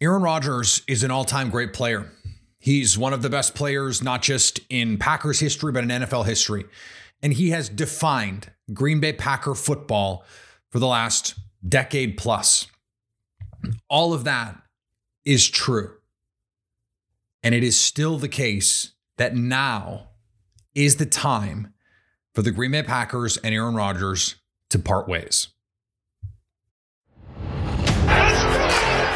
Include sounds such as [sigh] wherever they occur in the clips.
Aaron Rodgers is an all time great player. He's one of the best players, not just in Packers history, but in NFL history. And he has defined Green Bay Packer football for the last decade plus. All of that is true. And it is still the case that now is the time for the Green Bay Packers and Aaron Rodgers to part ways.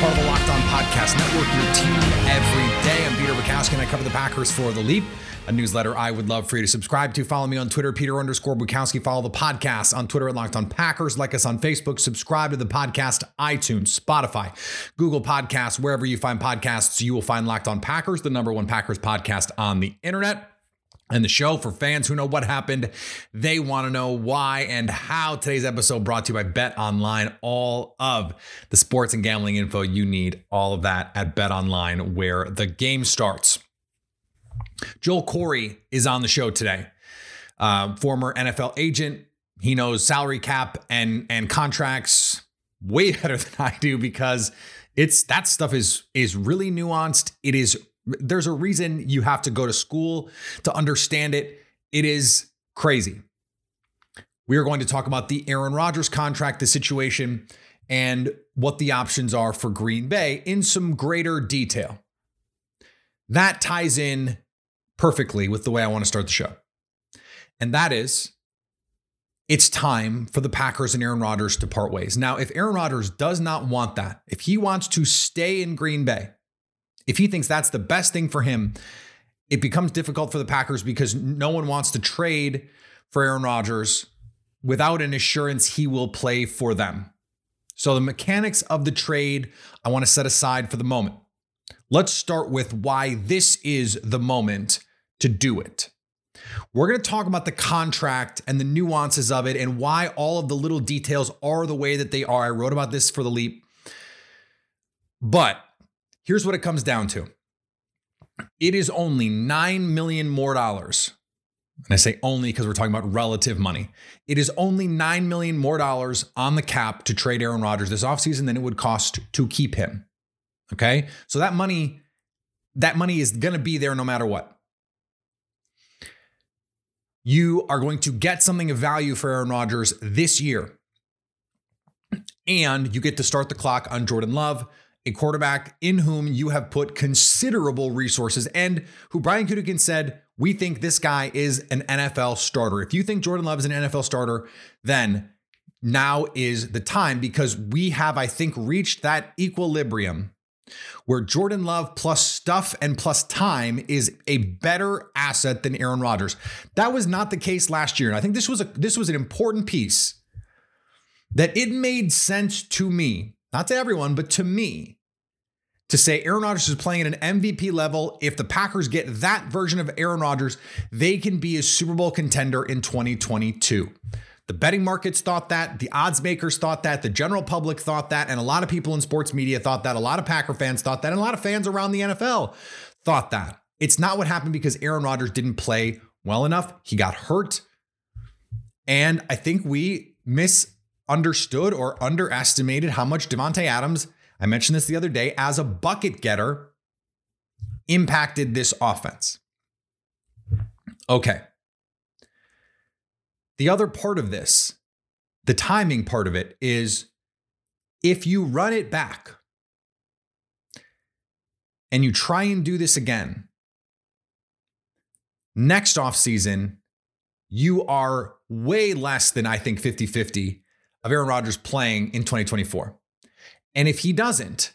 part of the Locked On Podcast Network, your team every day. I'm Peter Bukowski, and I cover the Packers for The Leap, a newsletter I would love for you to subscribe to. Follow me on Twitter, Peter underscore Bukowski. Follow the podcast on Twitter at Locked On Packers. Like us on Facebook. Subscribe to the podcast, iTunes, Spotify, Google Podcasts, wherever you find podcasts, you will find Locked On Packers, the number one Packers podcast on the internet and the show for fans who know what happened. They want to know why and how. Today's episode brought to you by Bet Online. All of the sports and gambling info you need, all of that at Bet Online, where the game starts. Joel Corry is on the show today. Uh, former NFL agent. He knows salary cap and and contracts way [laughs] better than I do because it's that stuff is is really nuanced. It is there's a reason you have to go to school to understand it. It is crazy. We are going to talk about the Aaron Rodgers contract, the situation, and what the options are for Green Bay in some greater detail. That ties in perfectly with the way I want to start the show. And that is it's time for the Packers and Aaron Rodgers to part ways. Now, if Aaron Rodgers does not want that, if he wants to stay in Green Bay, if he thinks that's the best thing for him, it becomes difficult for the Packers because no one wants to trade for Aaron Rodgers without an assurance he will play for them. So, the mechanics of the trade I want to set aside for the moment. Let's start with why this is the moment to do it. We're going to talk about the contract and the nuances of it and why all of the little details are the way that they are. I wrote about this for the leap. But here's what it comes down to it is only 9 million more dollars. And I say only because we're talking about relative money. It is only 9 million more dollars on the cap to trade Aaron Rodgers this offseason than it would cost to keep him. Okay? So that money that money is going to be there no matter what. You are going to get something of value for Aaron Rodgers this year. And you get to start the clock on Jordan Love, a quarterback in whom you have put considerable resources and who Brian Gutekunst said, we think this guy is an NFL starter. If you think Jordan Love is an NFL starter, then now is the time because we have, I think, reached that equilibrium where Jordan Love plus stuff and plus time is a better asset than Aaron Rodgers. That was not the case last year. And I think this was a this was an important piece that it made sense to me, not to everyone, but to me, to say Aaron Rodgers is playing at an MVP level. If the Packers get that version of Aaron Rodgers, they can be a Super Bowl contender in 2022. The betting markets thought that, the odds makers thought that, the general public thought that, and a lot of people in sports media thought that, a lot of Packer fans thought that, and a lot of fans around the NFL thought that. It's not what happened because Aaron Rodgers didn't play well enough. He got hurt. And I think we misunderstood or underestimated how much Davante Adams, I mentioned this the other day, as a bucket getter, impacted this offense. Okay. The other part of this, the timing part of it, is if you run it back and you try and do this again, next offseason, you are way less than I think 50 50 of Aaron Rodgers playing in 2024. And if he doesn't,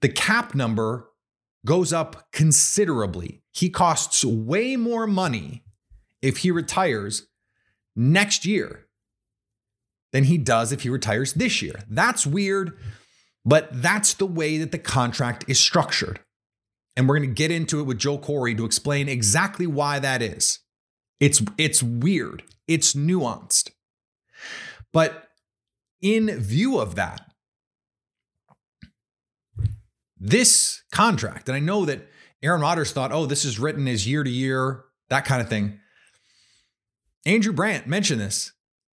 the cap number goes up considerably. He costs way more money if he retires next year than he does if he retires this year. That's weird, but that's the way that the contract is structured. And we're going to get into it with Joe Corry to explain exactly why that is. It's it's weird. It's nuanced. But in view of that, this contract, and I know that Aaron Rodgers thought, oh, this is written as year to year, that kind of thing. Andrew Brandt mentioned this.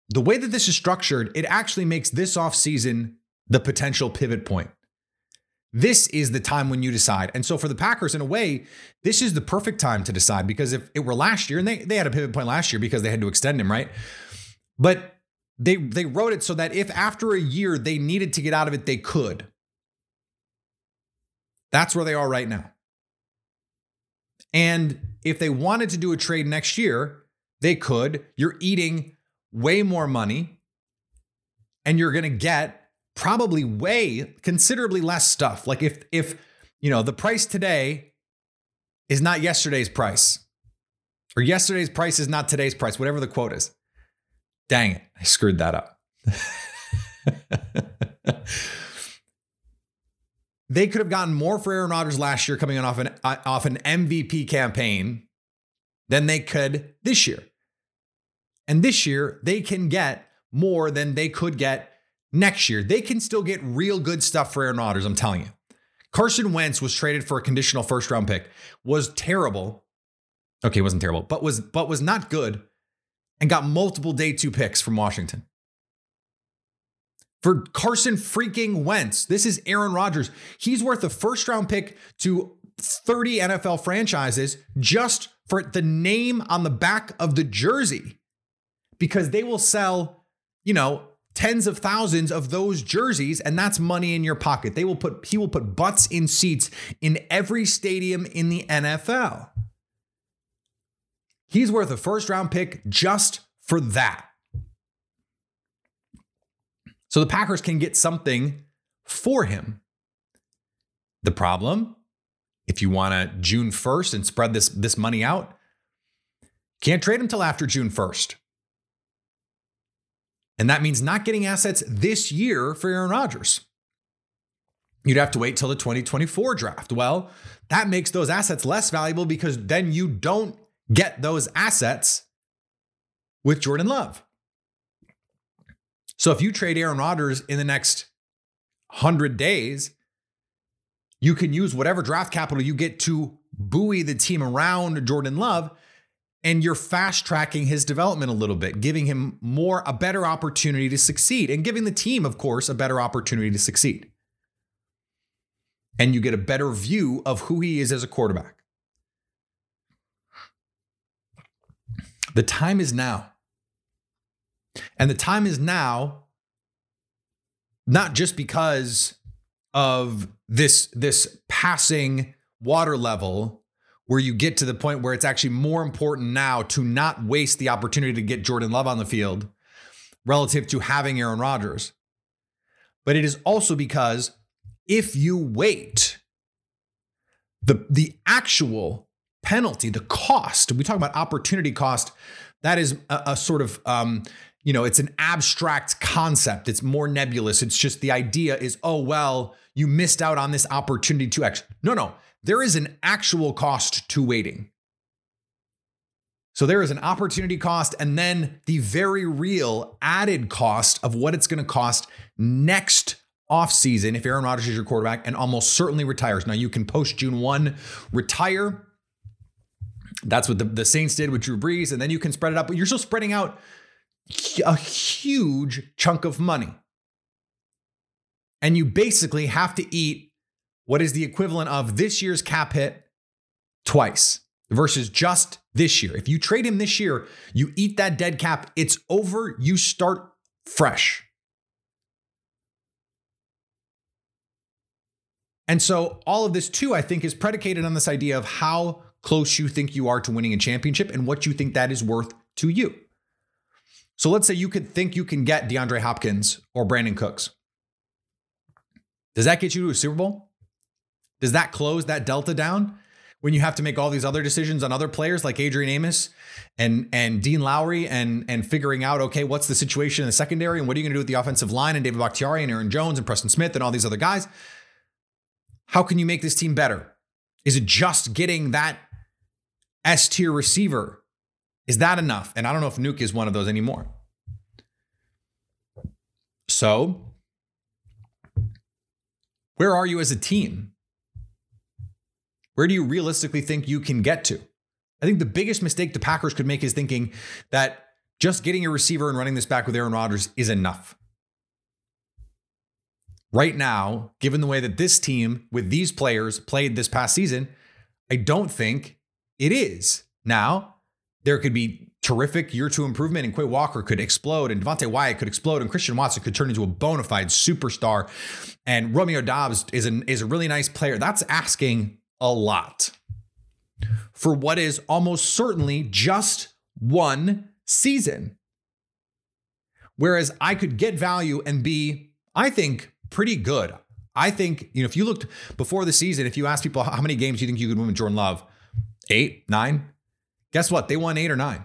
The way that this is structured, it actually makes this offseason the potential pivot point. This is the time when you decide. And so for the Packers, in a way, this is the perfect time to decide because if it were last year, and they, they had a pivot point last year because they had to extend him, right? But they they wrote it so that if after a year they needed to get out of it, they could. That's where they are right now. And if they wanted to do a trade next year, they could. You're eating way more money and you're going to get probably way considerably less stuff. Like if if you know, the price today is not yesterday's price or yesterday's price is not today's price, whatever the quote is. Dang it, I screwed that up. they could have gotten more for Aaron Rodgers last year coming off an uh, off an MVP campaign than they could this year. And this year they can get more than they could get next year. They can still get real good stuff for Aaron Rodgers, I'm telling you. Carson Wentz was traded for a conditional first round pick. Was terrible. Okay, wasn't terrible, but was but was not good and got multiple day 2 picks from Washington for Carson freaking Wentz. This is Aaron Rodgers. He's worth a first round pick to 30 NFL franchises just for the name on the back of the jersey because they will sell, you know, tens of thousands of those jerseys and that's money in your pocket. They will put he will put butts in seats in every stadium in the NFL. He's worth a first round pick just for that. So the Packers can get something for him. The problem, if you want to June 1st and spread this, this money out, can't trade him till after June 1st. And that means not getting assets this year for Aaron Rodgers. You'd have to wait till the 2024 draft. Well, that makes those assets less valuable because then you don't get those assets with Jordan Love. So if you trade Aaron Rodgers in the next 100 days, you can use whatever draft capital you get to buoy the team around Jordan Love and you're fast tracking his development a little bit, giving him more a better opportunity to succeed and giving the team of course a better opportunity to succeed. And you get a better view of who he is as a quarterback. The time is now. And the time is now, not just because of this, this passing water level where you get to the point where it's actually more important now to not waste the opportunity to get Jordan Love on the field relative to having Aaron Rodgers. But it is also because if you wait, the, the actual penalty, the cost, we talk about opportunity cost, that is a, a sort of um, you know, it's an abstract concept. It's more nebulous. It's just the idea is, oh, well, you missed out on this opportunity to X. No, no, there is an actual cost to waiting. So there is an opportunity cost and then the very real added cost of what it's going to cost next offseason if Aaron Rodgers is your quarterback and almost certainly retires. Now you can post June 1 retire. That's what the, the Saints did with Drew Brees, and then you can spread it up, but you're still spreading out a huge chunk of money. And you basically have to eat what is the equivalent of this year's cap hit twice versus just this year. If you trade him this year, you eat that dead cap, it's over, you start fresh. And so, all of this, too, I think, is predicated on this idea of how close you think you are to winning a championship and what you think that is worth to you. So let's say you could think you can get DeAndre Hopkins or Brandin Cooks. Does that get you to a Super Bowl? Does that close that delta down when you have to make all these other decisions on other players like Adrian Amos and and Dean Lowry and and figuring out okay what's the situation in the secondary and what are you going to do with the offensive line and David Bakhtiari and Aaron Jones and Preston Smith and all these other guys? How can you make this team better? Is it just getting that S tier receiver is that enough? And I don't know if Nuke is one of those anymore. So, where are you as a team? Where do you realistically think you can get to? I think the biggest mistake the Packers could make is thinking that just getting a receiver and running this back with Aaron Rodgers is enough. Right now, given the way that this team with these players played this past season, I don't think it is. Now, there could be terrific year two improvement, and Quay Walker could explode, and Devonte Wyatt could explode, and Christian Watson could turn into a bona fide superstar, and Romeo Doubs is an is a really nice player. That's asking a lot for what is almost certainly just one season. Whereas I could get value and be, I think, pretty good. I think, you know, if you looked before the season, if you asked people how many games you think you could win with Jordan Love, eight, nine, guess what? They won eight or nine.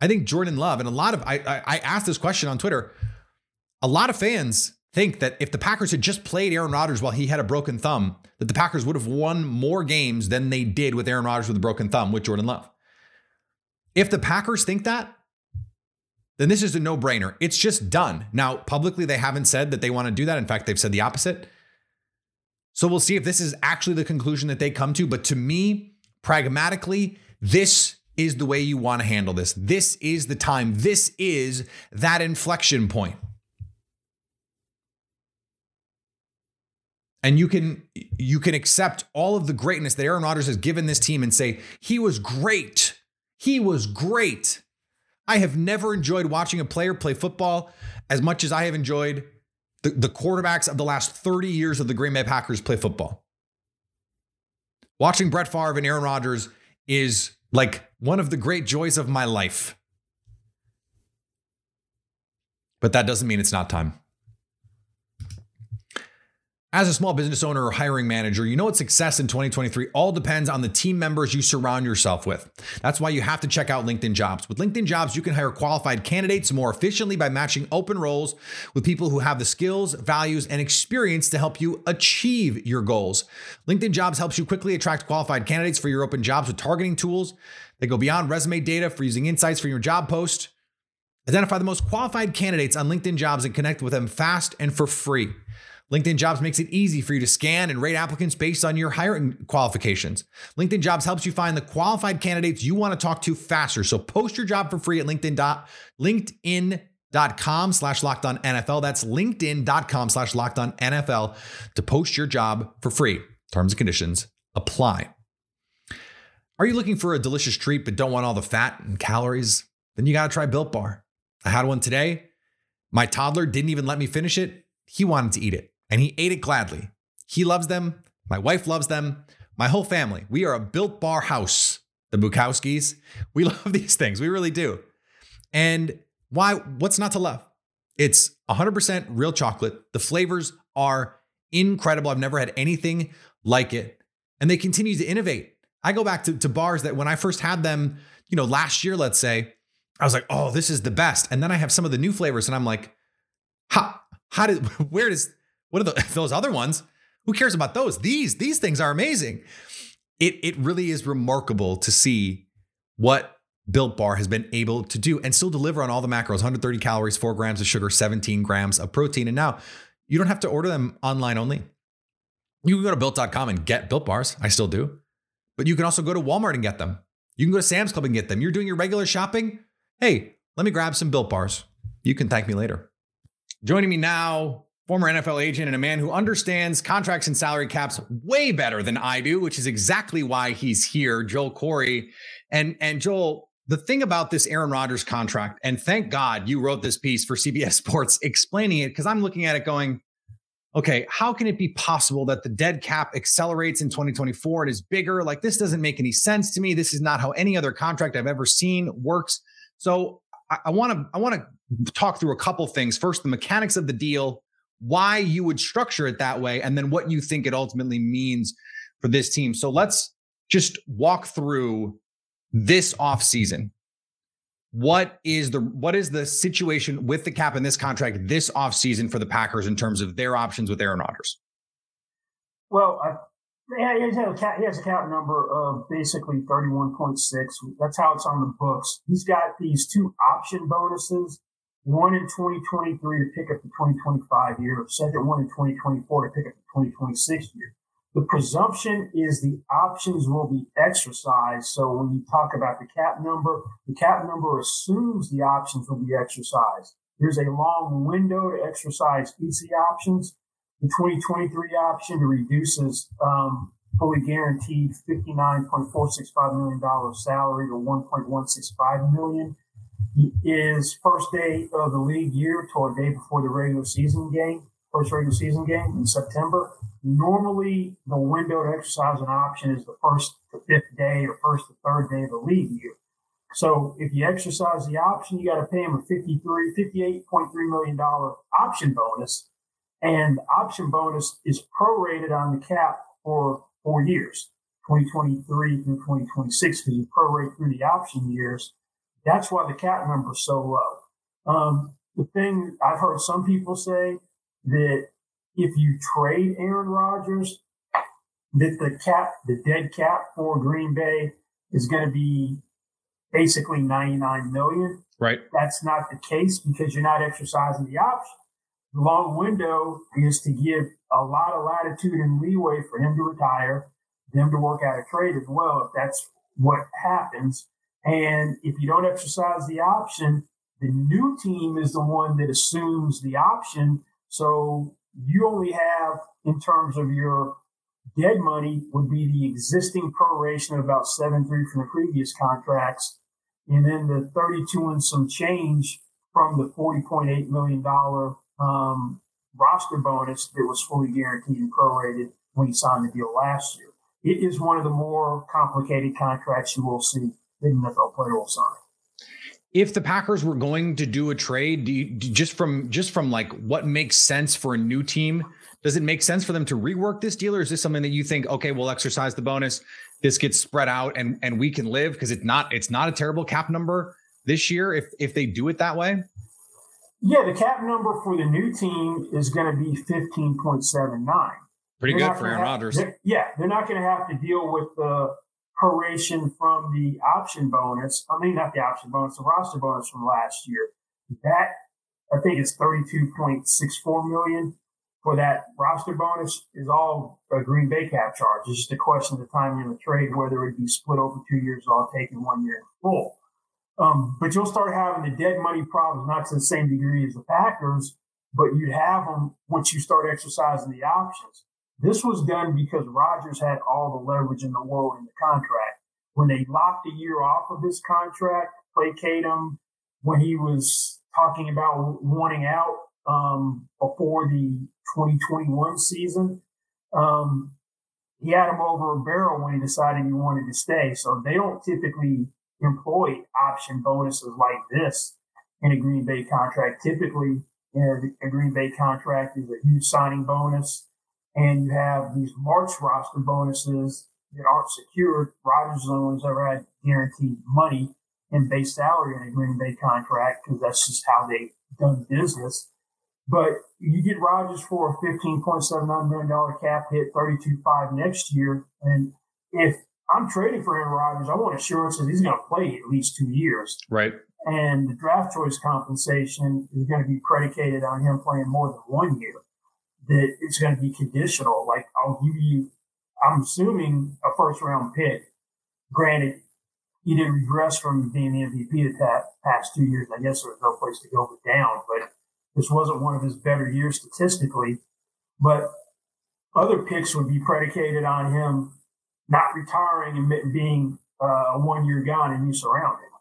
I think Jordan Love, and a lot of, I, I, asked this question on Twitter. A lot of fans think that if the Packers had just played Aaron Rodgers while he had a broken thumb, that the Packers would have won more games than they did with Aaron Rodgers with a broken thumb with Jordan Love. If the Packers think that, then this is a no brainer. It's just done. Now, publicly, they haven't said that they want to do that. In fact, they've said the opposite. So we'll see if this is actually the conclusion that they come to. But to me, pragmatically, this is the way you want to handle this. This is the time. This is that inflection point. And you can you can accept all of the greatness that Aaron Rodgers has given this team and say, he was great. He was great. I have never enjoyed watching a player play football as much as I have enjoyed the, the quarterbacks of the last 30 years of the Green Bay Packers play football. Watching Brett Favre and Aaron Rodgers is like one of the great joys of my life. But that doesn't mean it's not time. As a small business owner or hiring manager, you know what success in 2023 all depends on the team members you surround yourself with. That's why you have to check out LinkedIn Jobs. With LinkedIn Jobs, you can hire qualified candidates more efficiently by matching open roles with people who have the skills, values, and experience to help you achieve your goals. LinkedIn Jobs helps you quickly attract qualified candidates for your open jobs with targeting tools that go beyond resume data for using insights from your job post. Identify the most qualified candidates on LinkedIn Jobs and connect with them fast and for free. LinkedIn Jobs makes it easy for you to scan and rate applicants based on your hiring qualifications. LinkedIn Jobs helps you find the qualified candidates you want to talk to faster. So post your job for free at LinkedIn. LinkedIn.com slash locked on NFL. That's LinkedIn.com slash locked on NFL to post your job for free. Terms and conditions apply. Are you looking for a delicious treat but don't want all the fat and calories? Then you got to try Built Bar. I had one today. My toddler didn't even let me finish it. He wanted to eat it and he ate it gladly. He loves them. My wife loves them. My whole family. We are a built bar house, the Bukowskis. We [laughs] love these things. We really do. And why? What's not to love? It's 100% real chocolate. The flavors are incredible. I've never had anything like it. And they continue to innovate. I go back to, to bars that when I first had them, you know, last year, let's say, I was like, oh, this is the best. And then I have some of the new flavors and I'm like, how, how did, [laughs] where does, what are the, [laughs] those other ones? Who cares about those? These these things are amazing. It it really is remarkable to see what Built Bar has been able to do and still deliver on all the macros 130 calories, 4 grams of sugar, 17 grams of protein. And now you don't have to order them online only. You can go to built.com and get built bars. I still do. But you can also go to Walmart and get them. You can go to Sam's Club and get them. You're doing your regular shopping. Hey, let me grab some built bars. You can thank me later. Joining me now, former NFL agent and a man who understands contracts and salary caps way better than I do, which is exactly why he's here, Joel Corry. And and Joel, the thing about this Aaron Rodgers contract, and thank God you wrote this piece for CBS [laughs] Sports explaining it, because I'm looking at it going, okay, how can it be possible that the dead cap accelerates in 2024 and is bigger? Like this doesn't make any sense to me. This is not how any other contract I've ever seen works. So I want to I want to talk through a couple things. First, the mechanics of the deal, why you would structure it that way, and then what you think it ultimately means for this team. So let's just walk through this offseason. What is the what is the situation with the cap in this contract this offseason for the Packers in terms of their options with Aaron Rodgers? Well, I, he has, a cap, he has a cap number of basically 31.6. That's how it's on the books. He's got these two option bonuses one in 2023 to pick up the 2025 year, second one in 2024 to pick up the 2026 year. the presumption is the options will be exercised. So when you talk about the cap number, the cap number assumes the options will be exercised. There's a long window to exercise each of the options. The 2023 option reduces um, fully guaranteed $59.465 million salary to $1.165 million. Is first day of the league year to a day before the regular season game, first regular season game in September. Normally, the window to exercise an option is the first to fifth day or first to third day of the league year. So if you exercise the option, you got to pay him a 53, $58.3 million option bonus. And the option bonus is prorated on the cap for four years, 2023 through 2026, because you prorate through the option years. That's why the cap number is so low. Um, the thing I've heard some people say that if you trade Aaron Rodgers, that the cap, the dead cap for Green Bay is going to be basically 99 million. Right. That's not the case because you're not exercising the option. The long window is to give a lot of latitude and leeway for him to retire, them to work out a trade as well, if that's what happens. And if you don't exercise the option, the new team is the one that assumes the option. So you only have, in terms of your dead money, would be the existing proration of about seven three from the previous contracts, and then the 32 and some change from the 40.8 million dollar um, roster bonus that was fully guaranteed and prorated when you signed the deal last year. It is one of the more complicated contracts you will see that an NFL player will sign. If the Packers were going to do a trade, do you, just from just from like what makes sense for a new team, does it make sense for them to rework this deal, or is this something that you think, okay, we'll exercise the bonus, this gets spread out, and and we can live because it's not it's not a terrible cap number this year if if they do it that way? Yeah, the cap number for the new team is going to be 15.79. Pretty They're good for Aaron Rodgers. Yeah, they're not going to have to deal with the proration from the option bonus. I mean, not the option bonus, the roster bonus from last year. That I think it's 32.64 million for that roster bonus is all a Green Bay cap charge. It's just a question of the timing of the trade, whether it would be split over two years or all taken one year in full. Um, but you'll start having the dead money problems, not to the same degree as the Packers, but you'd have them once you start exercising the options. This was done because Rodgers had all the leverage in the world in the contract. When they locked a year off of his contract, placate him when he was talking about wanting out um, before the 2021 season, um, he had him over a barrel when he decided he wanted to stay. So they don't typically employ option bonuses like this in a Green Bay contract. Typically, you know, a Green Bay contract is a huge signing bonus, and you have these March roster bonuses that aren't secured. Rodgers is the only one's ever had guaranteed money and base salary in a Green Bay contract because that's just how they done business. But you get Rodgers for a $15.79 million cap hit, 32.5 next year. And if I'm trading for Aaron Rodgers, I want assurances he's going to play at least two years. Right. And the draft choice compensation is going to be predicated on him playing more than one year. That it's going to be conditional. Like I'll give you, I'm assuming a first round pick. Granted, he didn't regress from being the MVP the past two years. I guess there was no place to go but down, but this wasn't one of his better years statistically. But other picks would be predicated on him not retiring and being uh, a one year guy and you surround him.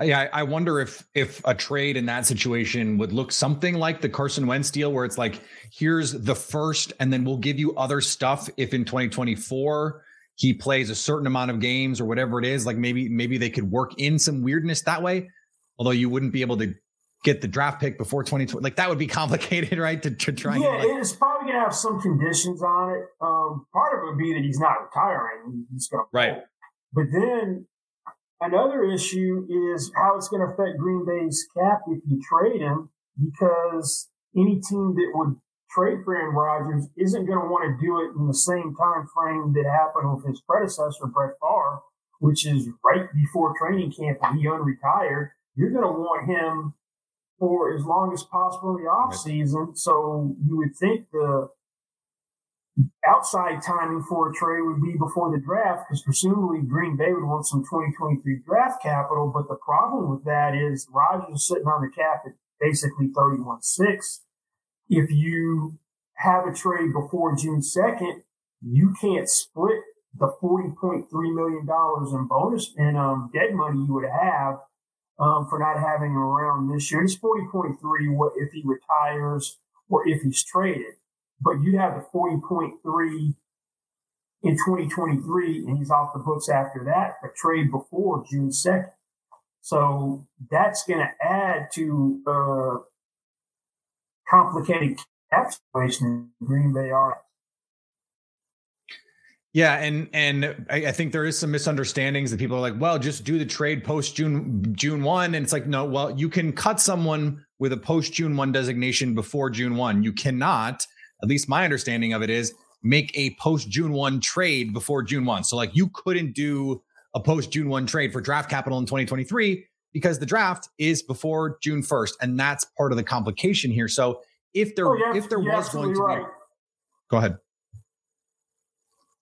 Yeah, I wonder if if a trade in that situation would look something like the Carson Wentz deal, where it's like, here's the first, and then we'll give you other stuff if in 2024 he plays a certain amount of games or whatever it is. Like maybe maybe they could work in some weirdness that way. Although you wouldn't be able to get the draft pick before 2020. Like that would be [laughs] complicated, right? To, to try. Yeah, like, it's probably gonna have some conditions on it. Um, part of it would be that he's not retiring; he's gonna right. But then another issue is how it's going to affect Green Bay's cap if you trade him, because any team that would trade for Aaron Rodgers isn't going to want to do it in the same time frame that happened with his predecessor Brett Favre, which is right before training camp when he unretired. You're going to want him for as long as possible in the off season. So you would think the outside timing for a trade would be before the draft because presumably Green Bay would want some 2023 draft capital. But the problem with that is Rodgers is sitting on the cap at basically 31 6. If you have a trade before June 2nd, you can't split the $40.3 million in bonus and um, dead money you would have um, for not having him around this year. It's 40.3 what if he retires or if he's traded. But you have the 40.3 in 2023 and he's off the books after that, a trade before June 2nd. So that's going to add to complicated cap situation in Green Bay are. Yeah, and and I, I, think there is some misunderstandings that people are like, well, just do the trade post June June one, and it's like, no, well, you can cut someone with a post June one designation before June one. You cannot, at least my understanding of it is, make a post June one trade before June one. So like, you couldn't do a post June one trade for draft capital in 2023 because the draft is before June 1st, and that's part of the complication here. So if there oh, if there was going to right. be, go ahead.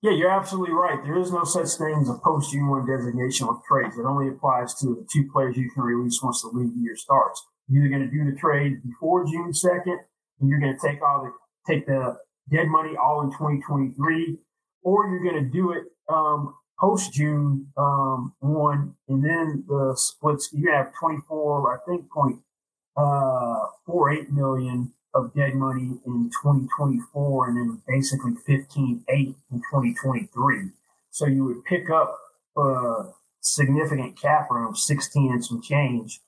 Yeah, you're absolutely right. There is no such thing as a post June one designation with trades. It only applies to the two players you can release once the league year starts. You're either going to do the trade before June second, and you're going to take all the take the dead money all in 2023, or you're going to do it um, post June um, one, and then the splits. You have 24, I think, point uh, four eight million of dead money in 2024 and then basically 15 eight in 2023. So you would pick up a significant cap room, 16 and some change,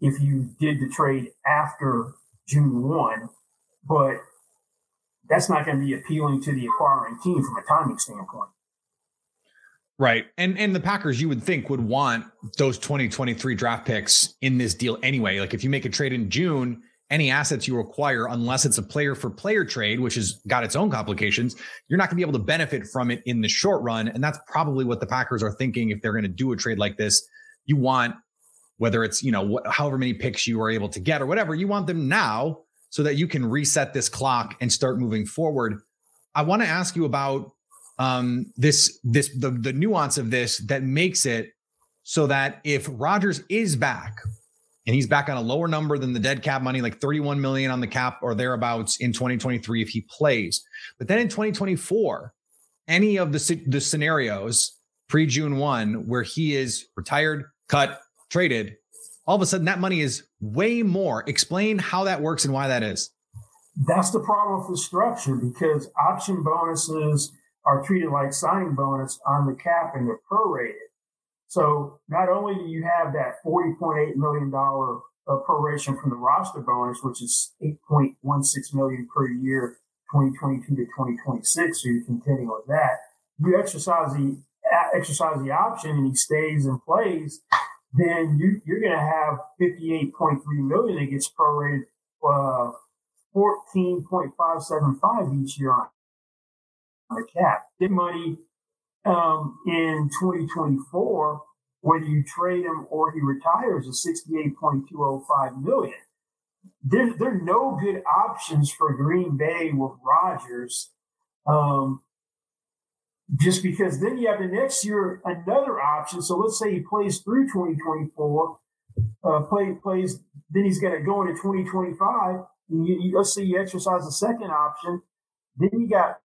if you did the trade after June 1. But that's not going to be appealing to the acquiring team from a timing standpoint. Right. And and the Packers you would think would want those 2023 draft picks in this deal anyway. Like if you make a trade in June any assets you acquire, unless it's a player for player trade, which has got its own complications, you're not going to be able to benefit from it in the short run. And that's probably what the Packers are thinking if they're going to do a trade like this. You want, whether it's, you know, what, however many picks you are able to get or whatever, you want them now so that you can reset this clock and start moving forward. I want to ask you about um, this, this, the, the nuance of this that makes it so that if Rodgers is back, and he's back on a lower number than the dead cap money, like 31 million on the cap or thereabouts in 2023 if he plays. But then in 2024, any of the, the scenarios pre June 1 where he is retired, cut, traded, all of a sudden that money is way more. Explain how that works and why that is. That's the problem with the structure because option bonuses are treated like signing bonus on the cap and they're prorated. So not only do you have that $40.8 million uh, proration from the roster bonus, which is 8.16 million per year, 2022 to 2026. So you're contending with that. You exercise the exercise the option and he stays and plays, then you, you're going to have 58.3 million that gets prorated, uh, 14.575 each year on the cap. Get money um, in 2024, whether you trade him or he retires, is 68.205 million. There, there are no good options for Green Bay with Rodgers. Um, just because then you have the next year another option. So let's say he plays through 2024, uh, play, plays, then he's going to go into 2025. You, you, let's say you exercise the second option. Then you got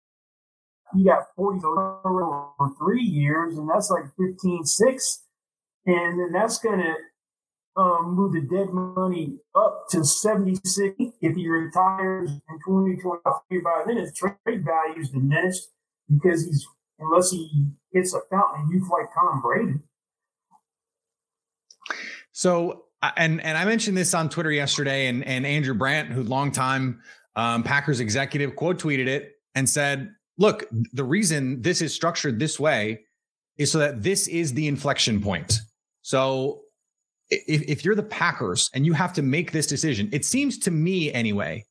you got 40 for three years, and that's like 15, 6. And then that's going to um, move the dead money up to 76 if he retires in 2023. By then, his trade value is diminished because he's, unless he hits a fountain youth like Tom Brady. So, and and I mentioned this on Twitter yesterday, and and Andrew Brandt, who longtime um, Packers executive, quote tweeted it and said, look, the reason this is structured this way is so that this is the inflection point. So if, if you're the Packers and you have to make this decision, it seems to me anyway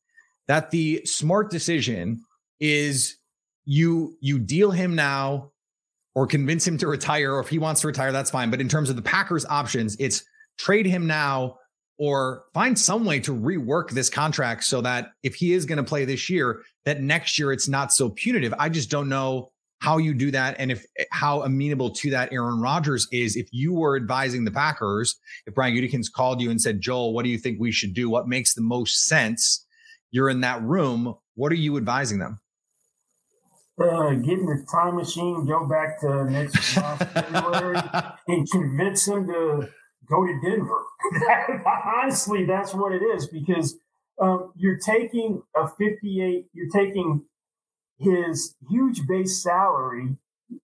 that the smart decision is you you deal him now or convince him to retire or if he wants to retire that's fine but in terms of the Packers options it's trade him now or find some way to rework this contract so that if he is going to play this year, that next year it's not so punitive. I just don't know how you do that and if eh, how amenable to that Aaron Rodgers is. If you were advising the Packers, if Brian Gutekunst called you and said, Joel, what do you think we should do? What makes the most sense? You're in that room. What are you advising them? Uh, get in the time machine, go back to next [laughs] February, and convince him to go to Denver. [laughs] Honestly, that's what it is because um, you're taking a 58, you're taking his huge base salary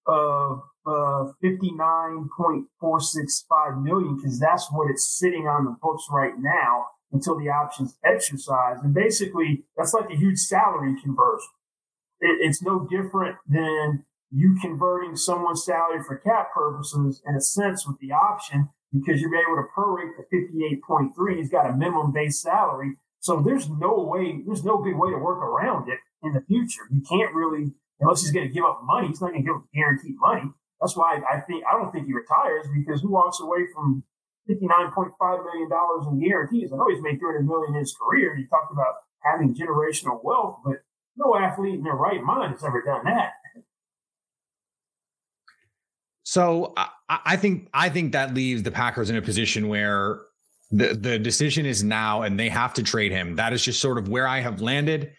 of uh, 59.465 million because that's what it's sitting on the books right now until the options exercise. And basically, that's like a huge salary conversion. It, it's no different than you converting someone's salary for cap purposes in a sense with the option because you're able to prorate the 58.3. He's got a minimum base salary. So there's no way, there's no good way to work around it in the future. You can't really, unless he's going to give up money, he's not going to give up guaranteed money. That's why I think, I don't think he retires because who walks away from $59.5 million in guarantees? I know he's made 300 million in his career. He talked about having generational wealth, but no athlete in their right mind has ever done that. So I, I think I think that leaves the Packers in a position where the the decision is now, and they have to trade him. That is just sort of where I have landed.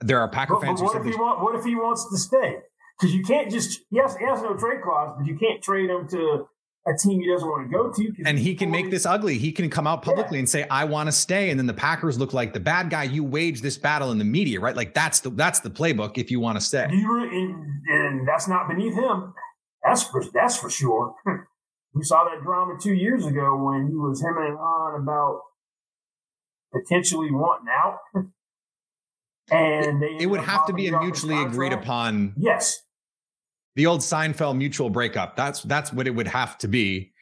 There are Packer but, fans. But what if he want, What if he wants to stay? Because you can't just has, he has no trade clause, but you can't trade him to a team he doesn't want to go to. And he can make this ugly. He can come out publicly yeah. and say, "I want to stay," and then the Packers look like the bad guy. You wage this battle in the media, right? Like that's the that's the playbook if you want to stay. And, and that's not beneath him. That's for that's for sure. [laughs] we saw that drama two years ago when he was him and on about potentially wanting out. [laughs] and it would have to be a mutually agreed upon. Yes. The old Seinfeld mutual breakup. That's that's what it would have to be.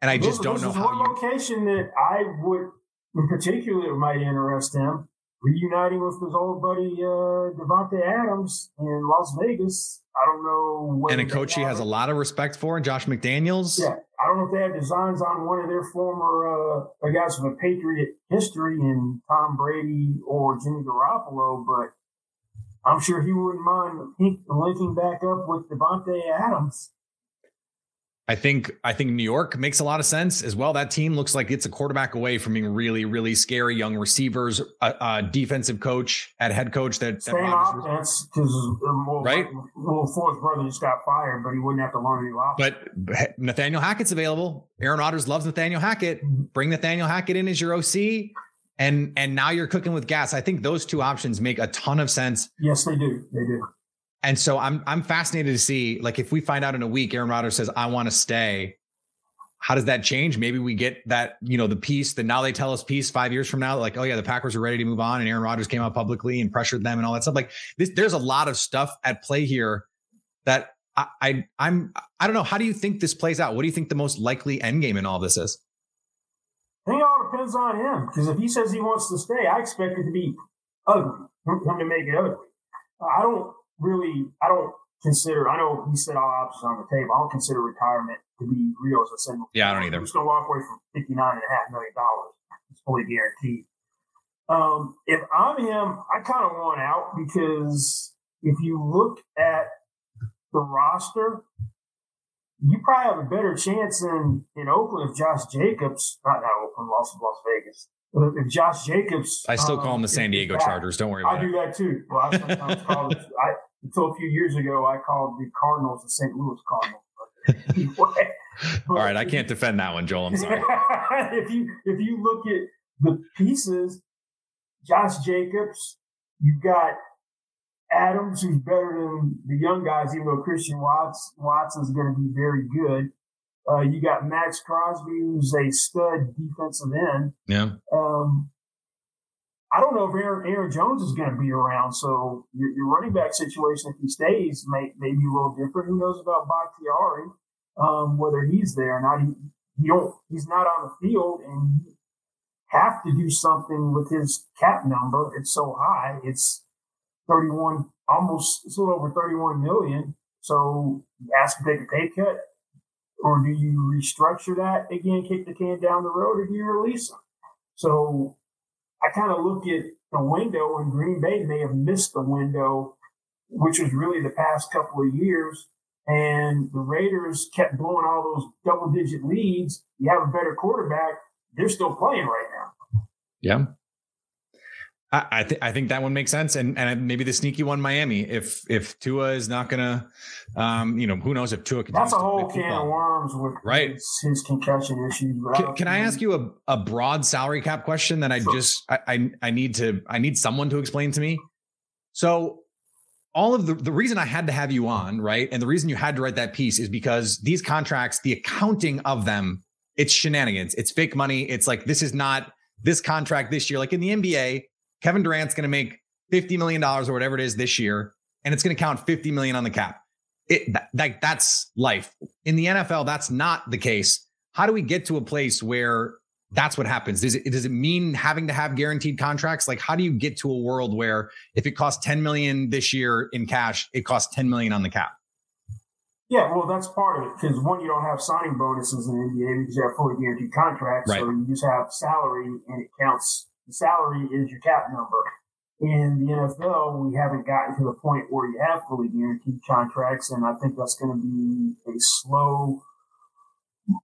And I just don't know how. One location that I would, in particular, might interest him reuniting with his old buddy uh, Davante Adams in Las Vegas. I don't know. And a coach he has a lot of respect for, and Josh McDaniels. Yeah, I don't know if they have designs on one of their former uh, guys with a Patriot history in Tom Brady or Jimmy Garoppolo, but I'm sure he wouldn't mind linking back up with Davante Adams. I think I think New York makes a lot of sense as well. That team looks like it's a quarterback away from being really, really scary. Young receivers, a, a defensive coach at head coach that, that offense because uh, um, right. Well, Ford's brother just got fired, but he wouldn't have to learn any offense. But Nathaniel Hackett's available. Aaron Rodgers loves Nathaniel Hackett. Mm-hmm. Bring Nathaniel Hackett in as your OC, and and now you're cooking with gas. I think those two options make a ton of sense. Yes, they do. They do. And so I'm I'm fascinated to see like if we find out in a week Aaron Rodgers says I want to stay, how does that change? Maybe we get that you know the piece that now they tell us piece five years from now like oh yeah the Packers are ready to move on and Aaron Rodgers came out publicly and pressured them and all that stuff like this. There's a lot of stuff at play here that I, I I'm I don't know. How do you think this plays out? What do you think the most likely end game in all this is? I think it all depends on him because if he says he wants to stay, I expect it to be ugly. Him to make it ugly. I don't really, I don't consider. I know he said all options on the table. I don't consider retirement to be real as a single. Yeah, I don't either. Just going to walk away from fifty nine and a half million dollars. It's fully guaranteed. Um, if I'm him, I kind of want out because if you look at the roster, you probably have a better chance in, in Oakland if Josh Jacobs, not not Oakland, Las, Las Vegas, if Josh Jacobs, I still call him the um, San Diego Chargers. Don't worry about I it. I do that too. Well, I sometimes call it, I, until a few years ago, I called the Cardinals the St. Louis Cardinals. anyway, [laughs] All right, I can't defend that one, Joel. I'm sorry. [laughs] if you if you look at the pieces, Josh Jacobs, you've got Adams, who's better than the young guys, even though Christian Watts Watson's going to be very good. Uh, you got Maxx Crosby, who's a stud defensive end. Yeah. Um, I don't know if Aaron, Aaron Jones is going to be around. So your, your, running back situation, if he stays, may, may be a little different. Who knows about Bakhtiari, um, whether he's there or not. He, he don't, he's not on the field and you have to do something with his cap number. It's so high. It's 31, almost, it's a little over 31 million. So you ask to take a pay cut or do you restructure that again, kick the can down the road, or do you release them? So I kind of look at the window, and Green Bay may have missed the window, which was really the past couple of years. And the Raiders kept blowing all those double digit leads. You have a better quarterback, they're still playing right now. Yeah. I, I, th- I think that one makes sense, and and maybe the sneaky one, Miami. If if Tua is not gonna, um, you know, who knows if Tua That's a whole can of worms with right his, his concussion issues. Can, can I ask you a, a broad salary cap question that I sure. just I, I I need to I need someone to explain to me? So all of the the reason I had to have you on, right? And the reason you had to write that piece is because these contracts, the accounting of them, it's shenanigans. It's fake money. It's like this is not this contract this year. Like in the NBA, Kevin Durant's going to make $50 million or whatever it is this year, and it's going to count 50 million on the cap. It that, that, that's life. In the NFL, that's not the case. How do we get to a place where that's what happens? Does it does it mean having to have guaranteed contracts? Like how do you get to a world where if it costs 10 million this year in cash, it costs 10 million on the cap? Yeah, well, that's part of it because one, you don't have signing bonuses in the NBA because you have fully guaranteed contracts, right. so you just have salary and it counts the salary is your cap number. In the NFL, we haven't gotten to the point where you have fully guaranteed contracts, and I think that's going to be a slow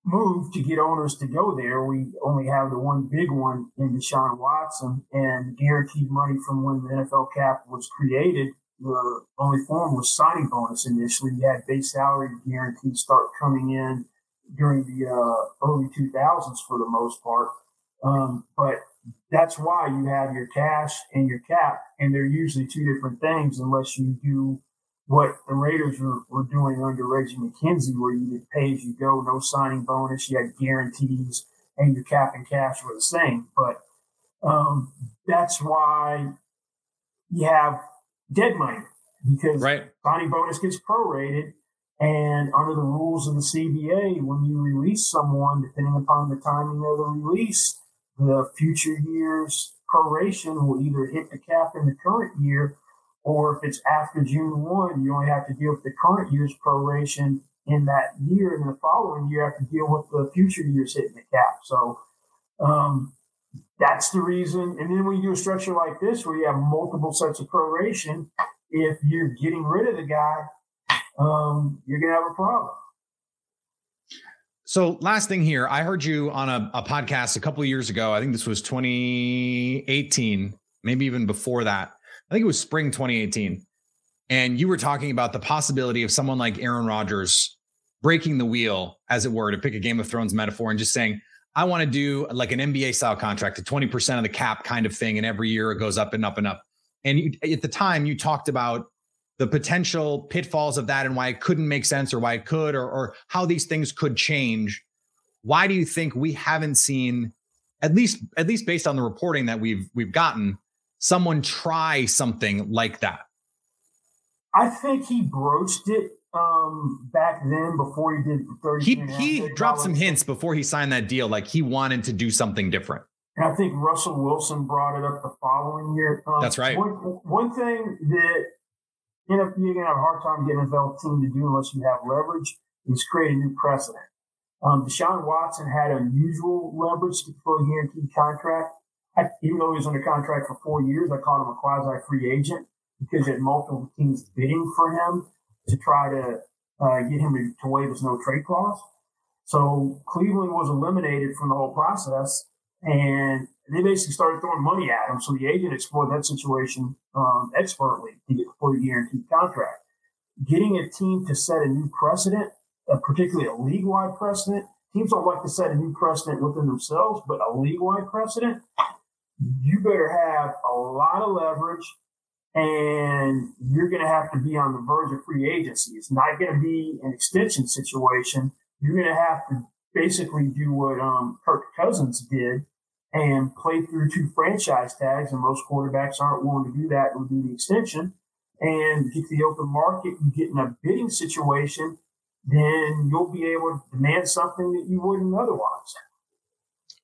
move to get owners to go there. We only have the one big one in Deshaun Watson, and guaranteed money from when the NFL cap was created. The only form was signing bonus initially. You had base salary guarantees start coming in during the uh, early 2000s for the most part. Um, but that's why you have your cash and your cap, and they're usually two different things unless you do what the Raiders were, were doing under Reggie McKenzie, where you did pay as you go, no signing bonus, you had guarantees, and your cap and cash were the same. But um, that's why you have dead money because right. signing bonus gets prorated. And under the rules of the CBA, when you release someone, depending upon the timing of the release, the future year's proration will either hit the cap in the current year, or if it's after June 1, you only have to deal with the current year's proration in that year, and the following year, you have to deal with the future years hitting the cap. So um, that's the reason. And then when you do a structure like this, where you have multiple sets of proration, if you're getting rid of the guy, um, you're going to have a problem. So, last thing here, I heard you on a, a podcast a couple of years ago. I think this was 2018, maybe even before that. I think it was spring 2018. And you were talking about the possibility of someone like Aaron Rodgers breaking the wheel, as it were, to pick a Game of Thrones metaphor and just saying, I want to do like an NBA style contract, a 20% of the cap kind of thing. And every year it goes up and up and up. And you, at the time, you talked about the potential pitfalls of that and why it couldn't make sense or why it could or, or how these things could change why do you think we haven't seen at least at least based on the reporting that we've we've gotten someone try something like that i think he broached it um back then before he did the 30 he he dropped some hints before he signed that deal like he wanted to do something different and I think Russell Wilson brought it up the following year. Um, That's right. One, one thing that you're going to have a hard time getting a NFL team to do unless you have leverage is create a new precedent. Um, Deshaun Watson had unusual leverage for a guaranteed contract. I, even though he was under contract for four years, I called him a quasi free agent because he had multiple teams bidding for him to try to uh, get him to, to waive his no trade clause. So Cleveland was eliminated from the whole process, and they basically started throwing money at him. So the agent explored that situation um, expertly to get a fully guaranteed contract. Getting a team to set a new precedent, particularly a league wide precedent, teams don't like to set a new precedent within themselves, but a league wide precedent, you better have a lot of leverage and you're going to have to be on the verge of free agency. It's not going to be an extension situation. You're going to have to basically do what um, Kirk Cousins did and play through two franchise tags, and most quarterbacks aren't willing to do that and do the extension. And get to the open market, you get in a bidding situation, then you'll be able to demand something that you wouldn't otherwise.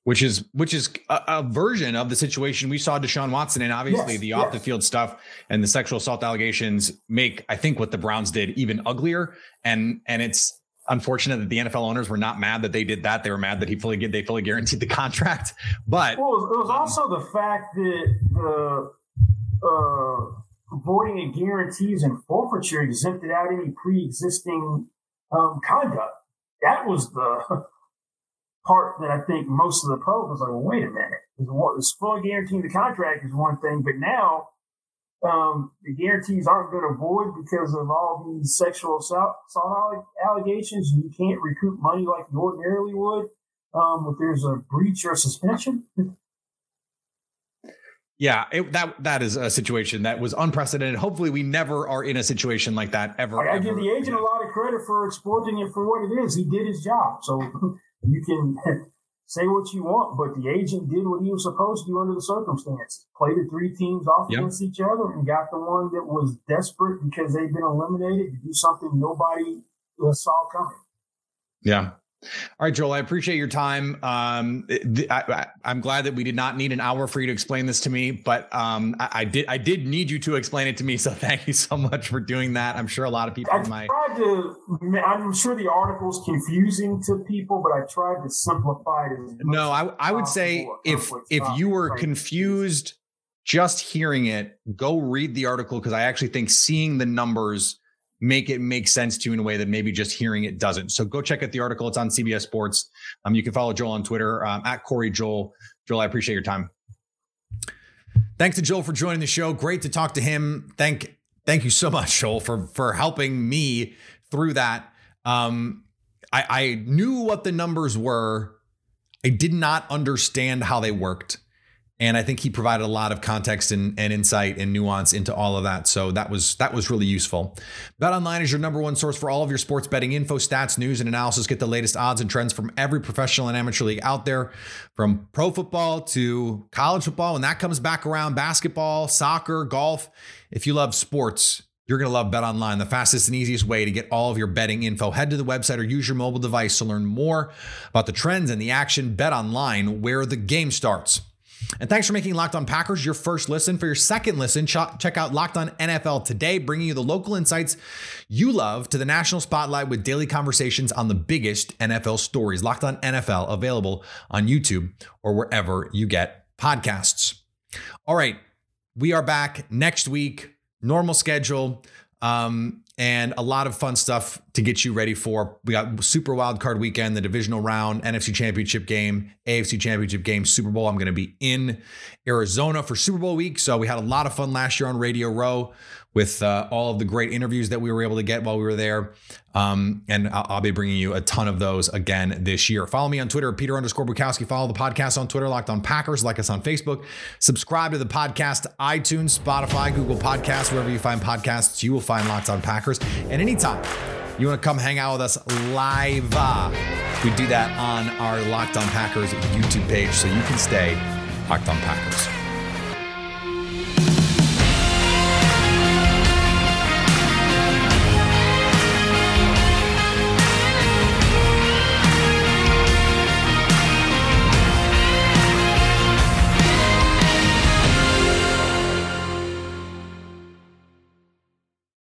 Which is which is a, a version of the situation we saw Deshaun Watson and obviously yes, the off the field stuff and the sexual assault allegations make I think what the Browns did even uglier. And and it's unfortunate that the NFL owners were not mad that they did that. They were mad that he fully they fully guaranteed the contract. But well, it was also the fact that the uh, voiding of guarantees and forfeiture exempted out any pre-existing um, conduct. That was the [laughs] part that I think most of the public was like, well, wait a minute. It's fully guaranteeing the contract is one thing, but now um, the guarantees aren't going to void because of all these sexual assault, allegations. You can't recoup money like you ordinarily would um, if there's a breach or suspension. Yeah, it, that that is a situation that was unprecedented. Hopefully, we never are in a situation like that ever. I, I give the agent a lot of credit for exploiting it for what it is. He did his job, so [laughs] you can [laughs] say what you want, but the agent did what he was supposed to do under the circumstances. Played the three teams off yep. against each other and got the one that was desperate because they'd been eliminated to do something nobody saw coming. Yeah. All right, Joel, I appreciate your time. Um, I, am glad that we did not need an hour for you to explain this to me, but um, I, I, did. I did need you to explain it to me. So [laughs] thank you so much for doing that. I'm sure a lot of people I might. Tried to, I'm sure the article's confusing to people, but I tried to simplify it. no, I, I would say if if you were confused just hearing it, go read the article because I actually think seeing the numbers make it make sense to you in a way that maybe just hearing it doesn't. So go check out the article. It's on CBS Sports. Um, you can follow Joel on Twitter um, at Corry Joel. Joel, I appreciate your time. Thanks to Joel for joining the show. Great to talk to him. Thank thank you so much, Joel, for for helping me through that. Um, I, I knew what the numbers were. I did not understand how they worked. And I think he provided a lot of context and, and, insight and nuance into all of that. So that was that was really useful. BetOnline is your number one source for all of your sports betting info, stats, news, and analysis. Get the latest odds and trends from every professional and amateur league out there, from pro football to college football. When that comes back around, basketball, soccer, golf. If you love sports, you're going to love BetOnline, the fastest and easiest way to get all of your betting info. Head to the website or use your mobile device to learn more about the trends and the action. BetOnline, where the game starts. And thanks for making Locked On Packers your first listen. For your second listen, check out Locked On NFL today, bringing you the local insights you love to the national spotlight with daily conversations on the biggest NFL stories. Locked On NFL, available on YouTube or wherever you get podcasts. All right, we are back next week, normal schedule. Um, and a lot of fun stuff to get you ready for. We got Super Wild Card Weekend, the divisional round, NFC Championship game, AFC Championship game, Super Bowl. I'm going to be in Arizona for Super Bowl week, so we had a lot of fun last year on Radio Row with uh, all of the great interviews that we were able to get while we were there. Um, and I'll, I'll, be bringing you a ton of those again this year. Follow me on Twitter, Peter underscore Bukowski. Follow the podcast on Twitter, Locked on Packers. Like us on Facebook. Subscribe to the podcast, iTunes, Spotify, Google Podcasts, wherever you find podcasts, you will find Locked on Packers. And anytime you want to come hang out with us live, uh, we do that on our Locked on Packers YouTube page so you can stay Locked on Packers.